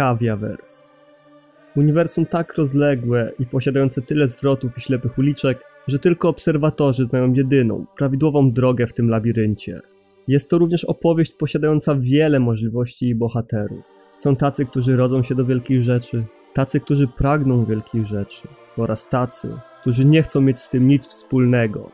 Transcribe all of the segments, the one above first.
Kaviaverse. Uniwersum tak rozległe i posiadające tyle zwrotów i ślepych uliczek, że tylko obserwatorzy znają jedyną, prawidłową drogę w tym labiryncie. Jest to również opowieść posiadająca wiele możliwości i bohaterów. Są tacy, którzy rodzą się do wielkich rzeczy, tacy, którzy pragną wielkich rzeczy, oraz tacy, którzy nie chcą mieć z tym nic wspólnego,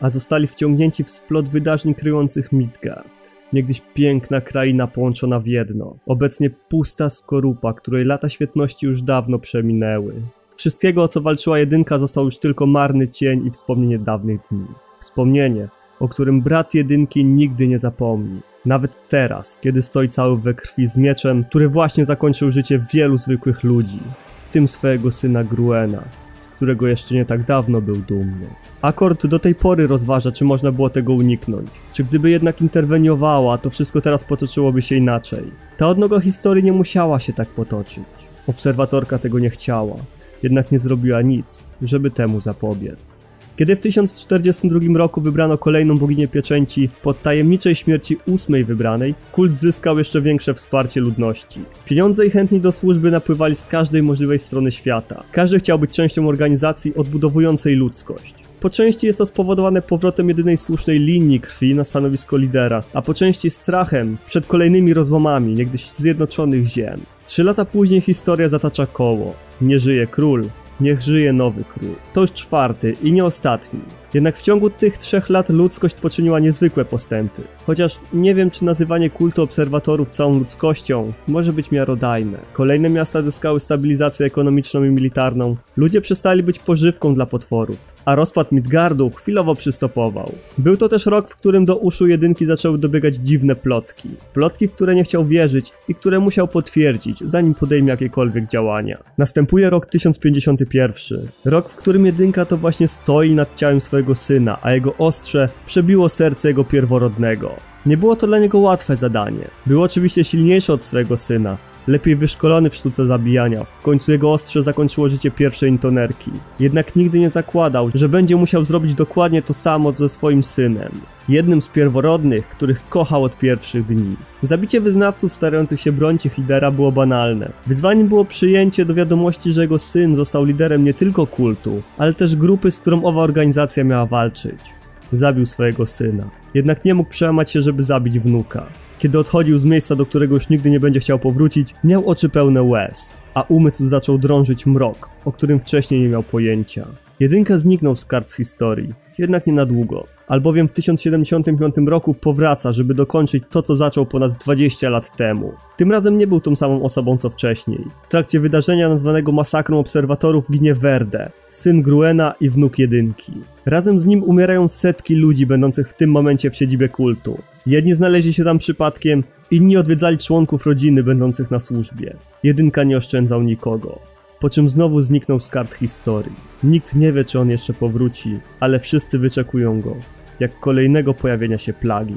a zostali wciągnięci w splot wydarzeń kryjących Midgard. Niegdyś piękna kraina połączona w jedno, obecnie pusta skorupa, której lata świetności już dawno przeminęły. Z wszystkiego, o co walczyła jedynka, został już tylko marny cień i wspomnienie dawnych dni. Wspomnienie, o którym brat jedynki nigdy nie zapomni. Nawet teraz, kiedy stoi cały we krwi z mieczem, który właśnie zakończył życie wielu zwykłych ludzi, w tym swojego syna Gruena, z którego jeszcze nie tak dawno był dumny. Akord do tej pory rozważa, czy można było tego uniknąć. Czy gdyby jednak interweniowała, to wszystko teraz potoczyłoby się inaczej. Ta odnoga historii nie musiała się tak potoczyć. Obserwatorka tego nie chciała, jednak nie zrobiła nic, żeby temu zapobiec. Kiedy w 1042 roku wybrano kolejną boginię pieczęci pod tajemniczej śmierci ósmej wybranej, kult zyskał jeszcze większe wsparcie ludności. Pieniądze i chętni do służby napływali z każdej możliwej strony świata. Każdy chciał być częścią organizacji odbudowującej ludzkość. Po części jest to spowodowane powrotem jedynej słusznej linii krwi na stanowisko lidera, a po części strachem przed kolejnymi rozłamami niegdyś zjednoczonych ziem. Trzy lata później historia zatacza koło. Nie żyje król, Niech żyje nowy król. To już czwarty i nie ostatni. Jednak w ciągu tych trzech lat ludzkość poczyniła niezwykłe postępy. Chociaż nie wiem, czy nazywanie kultu obserwatorów całą ludzkością może być miarodajne. Kolejne miasta zyskały stabilizację ekonomiczną i militarną. Ludzie przestali być pożywką dla potworów a rozpad Midgardu chwilowo przystopował. Był to też rok, w którym do uszu jedynki zaczęły dobiegać dziwne plotki. Plotki, w które nie chciał wierzyć i które musiał potwierdzić, zanim podejmie jakiekolwiek działania. Następuje rok 1051. Rok, w którym jedynka to właśnie stoi nad ciałem swojego syna, a jego ostrze przebiło serce jego pierworodnego. Nie było to dla niego łatwe zadanie. Był oczywiście silniejszy od swojego syna, lepiej wyszkolony w sztuce zabijania. W końcu jego ostrze zakończyło życie pierwszej intonerki. Jednak nigdy nie zakładał, że będzie musiał zrobić dokładnie to samo ze swoim synem. Jednym z pierworodnych, których kochał od pierwszych dni. Zabicie wyznawców starających się bronić ich lidera było banalne. Wyzwaniem było przyjęcie do wiadomości, że jego syn został liderem nie tylko kultu, ale też grupy, z którą owa organizacja miała walczyć. Zabił swojego syna. Jednak nie mógł przełamać się, żeby zabić wnuka. Kiedy odchodził z miejsca, do którego już nigdy nie będzie chciał powrócić, miał oczy pełne łez, a umysł zaczął drążyć mrok, o którym wcześniej nie miał pojęcia. Jedynka zniknął z kart historii, jednak nie na długo, albowiem w 1075 roku powraca, żeby dokończyć to, co zaczął ponad 20 lat temu. Tym razem nie był tą samą osobą co wcześniej. W trakcie wydarzenia nazwanego masakrą obserwatorów ginie Verde, syn Gruena i wnuk Jedynki. Razem z nim umierają setki ludzi będących w tym momencie w siedzibie kultu. Jedni znaleźli się tam przypadkiem, inni odwiedzali członków rodziny będących na służbie. Jedynka nie oszczędzał nikogo po czym znowu zniknął z kart historii. Nikt nie wie, czy on jeszcze powróci, ale wszyscy wyczekują go, jak kolejnego pojawienia się plagi.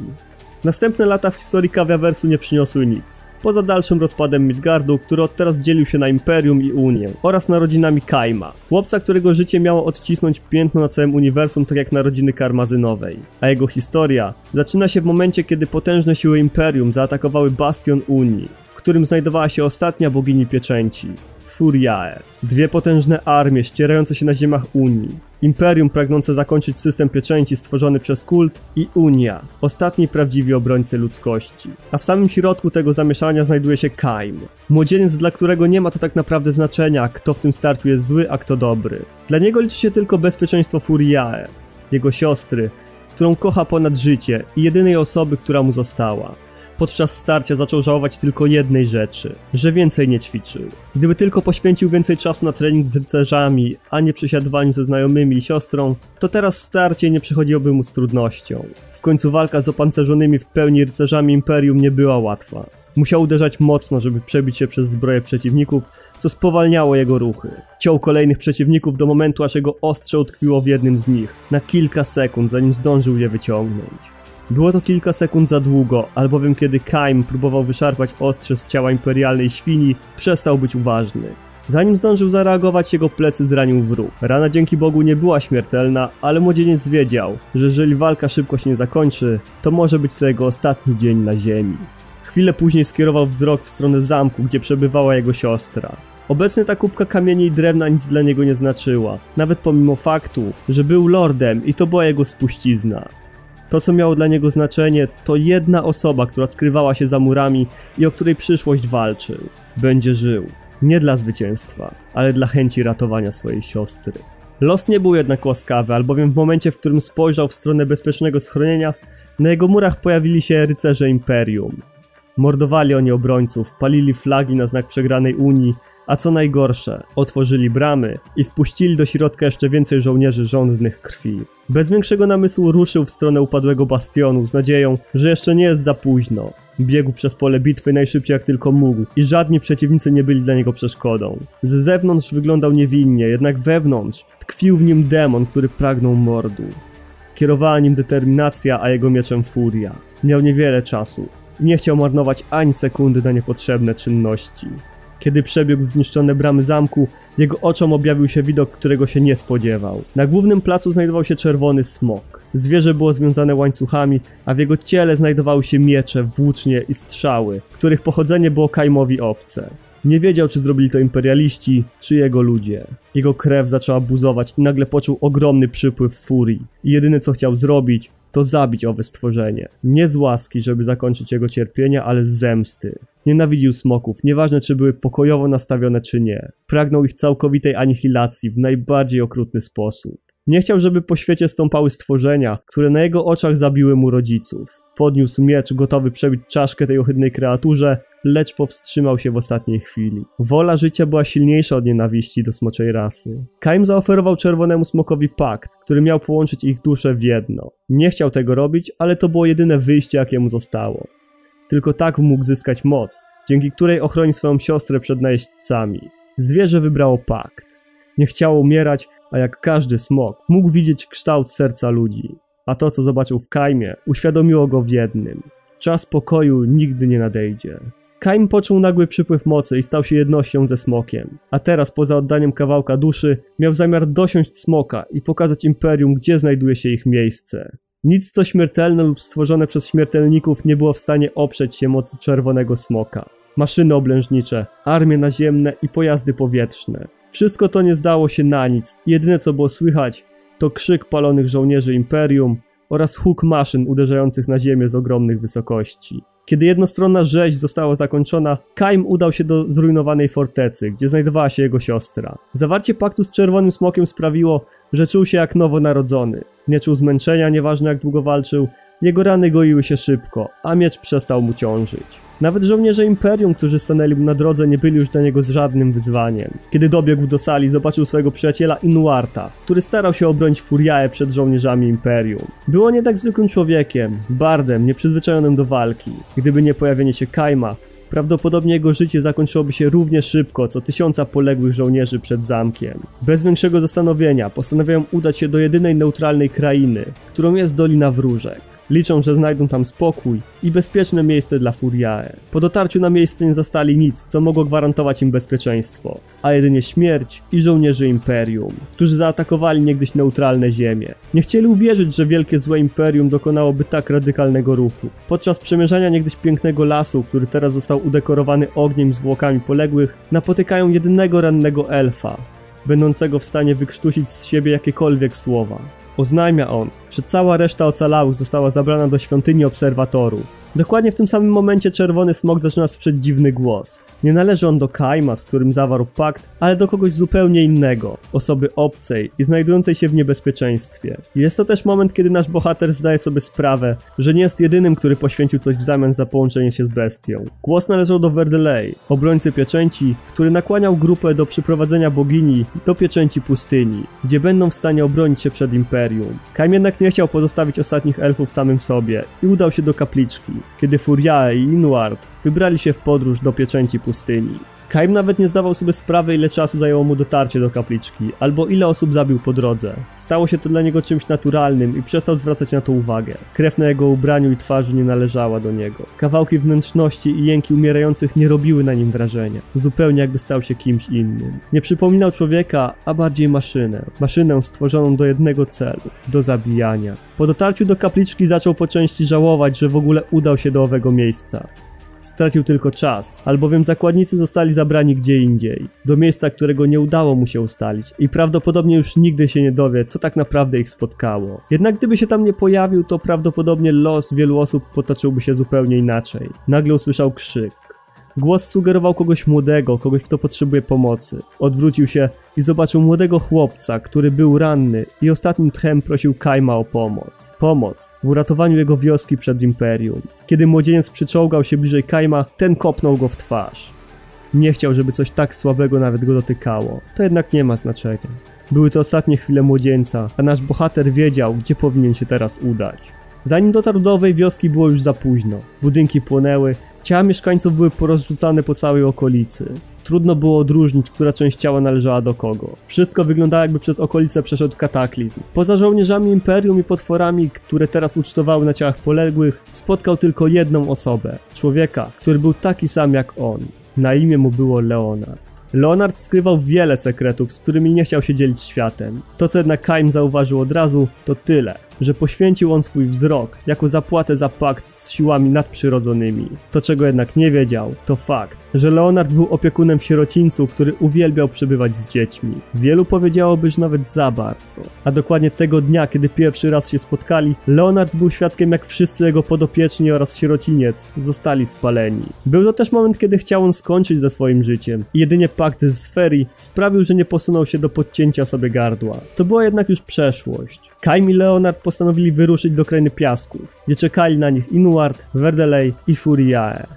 Następne lata w historii Kawiawersu nie przyniosły nic. Poza dalszym rozpadem Midgardu, który od teraz dzielił się na Imperium i Unię, oraz narodzinami Kaima, chłopca, którego życie miało odcisnąć piętno na całym uniwersum, tak jak narodziny Karmazynowej. A jego historia zaczyna się w momencie, kiedy potężne siły Imperium zaatakowały bastion Unii, w którym znajdowała się ostatnia bogini pieczęci, Furiae. Dwie potężne armie ścierające się na ziemiach Unii. Imperium pragnące zakończyć system pieczęci stworzony przez kult i Unia, ostatni prawdziwi obrońcy ludzkości. A w samym środku tego zamieszania znajduje się Kaim. Młodzieniec, dla którego nie ma to tak naprawdę znaczenia, kto w tym starciu jest zły, a kto dobry. Dla niego liczy się tylko bezpieczeństwo Furiae, jego siostry, którą kocha ponad życie i jedynej osoby, która mu została podczas starcia zaczął żałować tylko jednej rzeczy, że więcej nie ćwiczył. Gdyby tylko poświęcił więcej czasu na trening z rycerzami, a nie przesiadywaniu ze znajomymi i siostrą, to teraz starcie nie przychodziłoby mu z trudnością. W końcu walka z opancerzonymi w pełni rycerzami Imperium nie była łatwa. Musiał uderzać mocno, żeby przebić się przez zbroję przeciwników, co spowalniało jego ruchy. Ciął kolejnych przeciwników do momentu, aż jego ostrze utkwiło w jednym z nich, na kilka sekund, zanim zdążył je wyciągnąć. Było to kilka sekund za długo, albowiem kiedy Kaim próbował wyszarpać ostrze z ciała imperialnej świni, przestał być uważny. Zanim zdążył zareagować, jego plecy zranił wróg. Rana dzięki Bogu nie była śmiertelna, ale młodzieniec wiedział, że jeżeli walka szybko się nie zakończy, to może być to jego ostatni dzień na ziemi. Chwilę później skierował wzrok w stronę zamku, gdzie przebywała jego siostra. Obecnie ta kubka kamieni i drewna nic dla niego nie znaczyła, nawet pomimo faktu, że był lordem i to była jego spuścizna. To, co miało dla niego znaczenie, to jedna osoba, która skrywała się za murami i o której przyszłość walczył. Będzie żył. Nie dla zwycięstwa, ale dla chęci ratowania swojej siostry. Los nie był jednak łaskawy, albowiem w momencie, w którym spojrzał w stronę bezpiecznego schronienia, na jego murach pojawili się rycerze Imperium. Mordowali oni obrońców, palili flagi na znak przegranej Unii, a co najgorsze, otworzyli bramy i wpuścili do środka jeszcze więcej żołnierzy żądnych krwi. Bez większego namysłu ruszył w stronę upadłego bastionu z nadzieją, że jeszcze nie jest za późno. Biegł przez pole bitwy najszybciej jak tylko mógł i żadni przeciwnicy nie byli dla niego przeszkodą. Z zewnątrz wyglądał niewinnie, jednak wewnątrz tkwił w nim demon, który pragnął mordu. Kierowała nim determinacja, a jego mieczem furia. Miał niewiele czasu. Nie chciał marnować ani sekundy na niepotrzebne czynności. Kiedy przebiegł zniszczone bramy zamku, jego oczom objawił się widok, którego się nie spodziewał. Na głównym placu znajdował się czerwony smok. Zwierzę było związane łańcuchami, a w jego ciele znajdowały się miecze, włócznie i strzały, których pochodzenie było Kajmowi obce. Nie wiedział, czy zrobili to imperialiści, czy jego ludzie. Jego krew zaczęła buzować i nagle poczuł ogromny przypływ furii. I jedyne co chciał zrobić, to zabić owe stworzenie. Nie z łaski, żeby zakończyć jego cierpienia, ale z zemsty. Nienawidził smoków, nieważne czy były pokojowo nastawione czy nie. Pragnął ich całkowitej anihilacji w najbardziej okrutny sposób. Nie chciał, żeby po świecie stąpały stworzenia, które na jego oczach zabiły mu rodziców. Podniósł miecz, gotowy przebić czaszkę tej ohydnej kreaturze, lecz powstrzymał się w ostatniej chwili. Wola życia była silniejsza od nienawiści do smoczej rasy. Kaim zaoferował czerwonemu smokowi pakt, który miał połączyć ich dusze w jedno. Nie chciał tego robić, ale to było jedyne wyjście, jakie mu zostało. Tylko tak mógł zyskać moc, dzięki której ochroni swoją siostrę przed najeźdźcami. Zwierzę wybrało pakt. Nie chciało umierać, a jak każdy smok, mógł widzieć kształt serca ludzi. A to, co zobaczył w Kaimie, uświadomiło go w jednym. Czas pokoju nigdy nie nadejdzie. Kaim poczuł nagły przypływ mocy i stał się jednością ze smokiem. A teraz, poza oddaniem kawałka duszy, miał zamiar dosiąść smoka i pokazać imperium, gdzie znajduje się ich miejsce. Nic, co śmiertelne lub stworzone przez śmiertelników nie było w stanie oprzeć się mocy czerwonego smoka. Maszyny oblężnicze, armie naziemne i pojazdy powietrzne. Wszystko to nie zdało się na nic. Jedyne co było słychać, to krzyk palonych żołnierzy Imperium oraz huk maszyn uderzających na ziemię z ogromnych wysokości. Kiedy jednostronna rzeź została zakończona, Kaim udał się do zrujnowanej fortecy, gdzie znajdowała się jego siostra. Zawarcie paktu z Czerwonym Smokiem sprawiło, że czuł się jak nowonarodzony. Nie czuł zmęczenia, nieważne jak długo walczył, jego rany goiły się szybko, a miecz przestał mu ciążyć. Nawet żołnierze Imperium, którzy stanęli mu na drodze, nie byli już dla niego z żadnym wyzwaniem. Kiedy dobiegł do sali, zobaczył swojego przyjaciela Inuarta, który starał się obronić Furiae przed żołnierzami Imperium. Był on jednak zwykłym człowiekiem, bardem, nieprzyzwyczajonym do walki. Gdyby nie pojawienie się Kaima, Prawdopodobnie jego życie zakończyłoby się równie szybko, co tysiąca poległych żołnierzy przed zamkiem. Bez większego zastanowienia postanawiają udać się do jedynej neutralnej krainy, którą jest Dolina Wróżek. Liczą, że znajdą tam spokój i bezpieczne miejsce dla Furiae. Po dotarciu na miejsce nie zastali nic, co mogło gwarantować im bezpieczeństwo, a jedynie śmierć i żołnierzy Imperium, którzy zaatakowali niegdyś neutralne ziemie. Nie chcieli uwierzyć, że wielkie złe Imperium dokonałoby tak radykalnego ruchu. Podczas przemierzania niegdyś pięknego lasu, który teraz został udekorowany ogniem i zwłokami poległych, napotykają jedynego rannego elfa, będącego w stanie wykrztusić z siebie jakiekolwiek słowa. Oznajmia on, że cała reszta ocalałych została zabrana do świątyni obserwatorów. Dokładnie w tym samym momencie czerwony smok zaczyna sprzeć dziwny głos. Nie należy on do Kaima, z którym zawarł pakt, ale do kogoś zupełnie innego, osoby obcej i znajdującej się w niebezpieczeństwie. Jest to też moment, kiedy nasz bohater zdaje sobie sprawę, że nie jest jedynym, który poświęcił coś w zamian za połączenie się z bestią. Głos należał do Verdelei, obrońcy pieczęci, który nakłaniał grupę do przyprowadzenia bogini do pieczęci pustyni, gdzie będą w stanie obronić się przed Imperium. Kaim jednak nie chciał pozostawić ostatnich elfów samym sobie i udał się do kapliczki, kiedy Furiae i Inuart wybrali się w podróż do pieczęci pustyni. Kaim nawet nie zdawał sobie sprawy, ile czasu zajęło mu dotarcie do kapliczki, albo ile osób zabił po drodze. Stało się to dla niego czymś naturalnym i przestał zwracać na to uwagę. Krew na jego ubraniu i twarzy nie należała do niego. Kawałki wnętrzności i jęki umierających nie robiły na nim wrażenia. Zupełnie jakby stał się kimś innym. Nie przypominał człowieka, a bardziej maszynę. Maszynę stworzoną do jednego celu do zabijania. Po dotarciu do kapliczki zaczął po części żałować, że w ogóle udał się do owego miejsca. Stracił tylko czas, albowiem zakładnicy zostali zabrani gdzie indziej, do miejsca, którego nie udało mu się ustalić i prawdopodobnie już nigdy się nie dowie, co tak naprawdę ich spotkało. Jednak gdyby się tam nie pojawił, to prawdopodobnie los wielu osób potoczyłby się zupełnie inaczej. Nagle usłyszał krzyk. Głos sugerował kogoś młodego, kogoś, kto potrzebuje pomocy. Odwrócił się i zobaczył młodego chłopca, który był ranny i ostatnim tchem prosił Kaima o pomoc. Pomoc w uratowaniu jego wioski przed Imperium. Kiedy młodzieniec przyczołgał się bliżej Kaima, ten kopnął go w twarz. Nie chciał, żeby coś tak słabego nawet go dotykało. To jednak nie ma znaczenia. Były to ostatnie chwile młodzieńca, a nasz bohater wiedział, gdzie powinien się teraz udać. Zanim dotarł do owej wioski było już za późno. Budynki płonęły, ciała mieszkańców były porozrzucane po całej okolicy. Trudno było odróżnić, która część ciała należała do kogo. Wszystko wyglądało jakby przez okolice przeszedł kataklizm. Poza żołnierzami Imperium i potworami, które teraz ucztowały na ciałach poległych, spotkał tylko jedną osobę. Człowieka, który był taki sam jak on. Na imię mu było Leonard. Leonard skrywał wiele sekretów, z którymi nie chciał się dzielić światem. To, co jednak Kaim zauważył od razu, to tyle że poświęcił on swój wzrok jako zapłatę za pakt z siłami nadprzyrodzonymi. To, czego jednak nie wiedział, to fakt, że Leonard był opiekunem w sierocińcu, który uwielbiał przebywać z dziećmi. Wielu powiedziałoby, że nawet za bardzo. A dokładnie tego dnia, kiedy pierwszy raz się spotkali, Leonard był świadkiem, jak wszyscy jego podopieczni oraz sierociniec zostali spaleni. Był to też moment, kiedy chciał on skończyć ze swoim życiem. Jedynie pakt z Sferi sprawił, że nie posunął się do podcięcia sobie gardła. To była jednak już przeszłość. Kaim i Leonard postanowili wyruszyć do krainy piasków, gdzie czekali na nich Inuart, Verdelej i Furiae.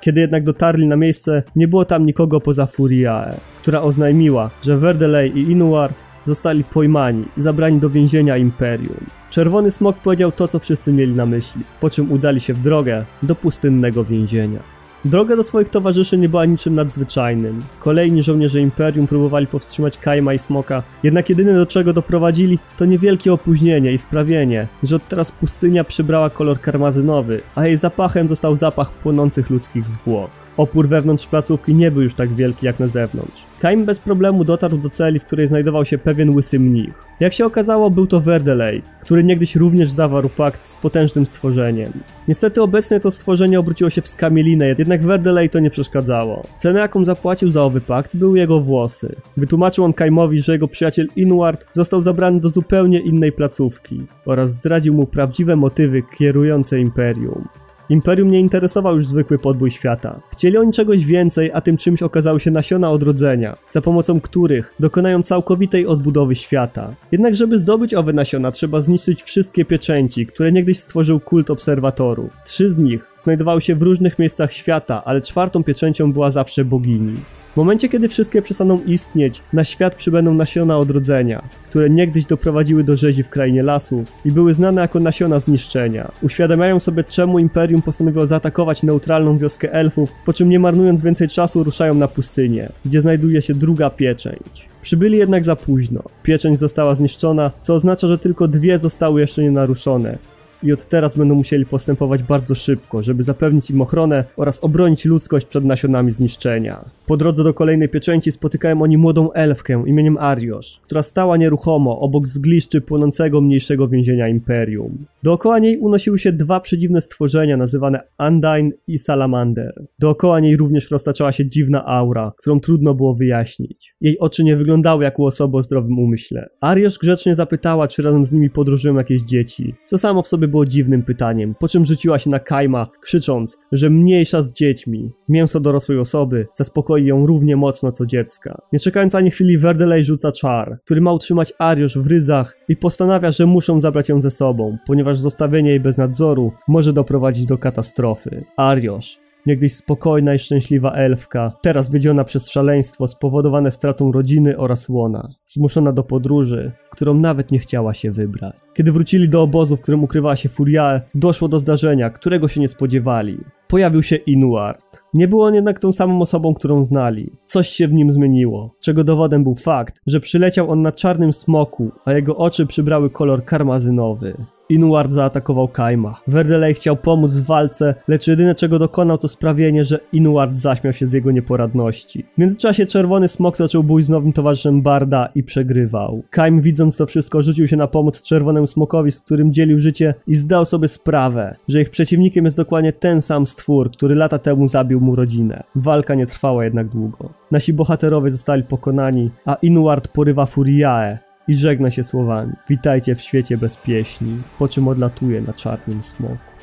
Kiedy jednak dotarli na miejsce, nie było tam nikogo poza Furiae, która oznajmiła, że Verdelej i Inuart zostali pojmani i zabrani do więzienia Imperium. Czerwony Smok powiedział to, co wszyscy mieli na myśli, po czym udali się w drogę do pustynnego więzienia. Droga do swoich towarzyszy nie była niczym nadzwyczajnym. Kolejni żołnierze Imperium próbowali powstrzymać Kaima i Smoka, jednak jedyne do czego doprowadzili to niewielkie opóźnienie i sprawienie, że od teraz pustynia przybrała kolor karmazynowy, a jej zapachem został zapach płonących ludzkich zwłok. Opór wewnątrz placówki nie był już tak wielki jak na zewnątrz. Kaim bez problemu dotarł do celi, w której znajdował się pewien łysy mnich. Jak się okazało, był to Verdelej, który niegdyś również zawarł pakt z potężnym stworzeniem. Niestety obecnie to stworzenie obróciło się w skamielinę, jednak Verdelej to nie przeszkadzało. Cenę jaką zapłacił za owy pakt były jego włosy. Wytłumaczył on Kaimowi, że jego przyjaciel Inward został zabrany do zupełnie innej placówki oraz zdradził mu prawdziwe motywy kierujące Imperium. Imperium nie interesował już zwykły podbój świata. Chcieli oni czegoś więcej, a tym czymś okazały się nasiona odrodzenia, za pomocą których dokonają całkowitej odbudowy świata. Jednak żeby zdobyć owe nasiona, trzeba zniszczyć wszystkie pieczęci, które niegdyś stworzył kult obserwatorów. Trzy z nich znajdowały się w różnych miejscach świata, ale czwartą pieczęcią była zawsze bogini. W momencie, kiedy wszystkie przestaną istnieć, na świat przybędą nasiona odrodzenia, które niegdyś doprowadziły do rzezi w krainie lasów i były znane jako nasiona zniszczenia. Uświadamiają sobie, czemu Imperium postanowiło zaatakować neutralną wioskę elfów, po czym nie marnując więcej czasu ruszają na pustynię, gdzie znajduje się druga pieczęć. Przybyli jednak za późno. Pieczęć została zniszczona, co oznacza, że tylko dwie zostały jeszcze nie naruszone, i od teraz będą musieli postępować bardzo szybko, żeby zapewnić im ochronę oraz obronić ludzkość przed nasionami zniszczenia. Po drodze do kolejnej pieczęci spotykają oni młodą elfkę imieniem Ariosz, która stała nieruchomo obok zgliszczy płonącego mniejszego więzienia Imperium. Dookoła niej unosiły się dwa przedziwne stworzenia nazywane Undyne i Salamander. Dookoła niej również roztaczała się dziwna aura, którą trudno było wyjaśnić. Jej oczy nie wyglądały jak u osoby o zdrowym umyśle. Ariosz grzecznie zapytała, czy razem z nimi podróżują jakieś dzieci, co samo w sobie było dziwnym pytaniem, po czym rzuciła się na Kaima, krzycząc, że mniejsza z dziećmi. Mięso dorosłej osoby zaspokoi ją równie mocno co dziecka. Nie czekając ani chwili, Verdelej rzuca czar, który ma utrzymać Ariosz w ryzach i postanawia, że muszą zabrać ją ze sobą, ponieważ zostawienie jej bez nadzoru może doprowadzić do katastrofy. Ariosz niegdyś spokojna i szczęśliwa elfka, teraz wydziona przez szaleństwo spowodowane stratą rodziny oraz łona, zmuszona do podróży, którą nawet nie chciała się wybrać. Kiedy wrócili do obozu, w którym ukrywała się Furiae, doszło do zdarzenia, którego się nie spodziewali. Pojawił się Inuart. Nie był on jednak tą samą osobą, którą znali. Coś się w nim zmieniło, czego dowodem był fakt, że przyleciał on na czarnym smoku, a jego oczy przybrały kolor karmazynowy. Inuard zaatakował Kaima. Werdelej chciał pomóc w walce, lecz jedyne czego dokonał to sprawienie, że Inuard zaśmiał się z jego nieporadności. W międzyczasie czerwony smok toczył bój z nowym towarzyszem Barda i przegrywał. Kaim widząc to wszystko rzucił się na pomoc czerwonemu smokowi, z którym dzielił życie i zdał sobie sprawę, że ich przeciwnikiem jest dokładnie ten sam stwór, który lata temu zabił mu rodzinę. Walka nie trwała jednak długo. Nasi bohaterowie zostali pokonani, a Inuard porywa Furiae, i żegna się słowami. Witajcie w świecie bez pieśni, po czym odlatuje na czarnym smoku.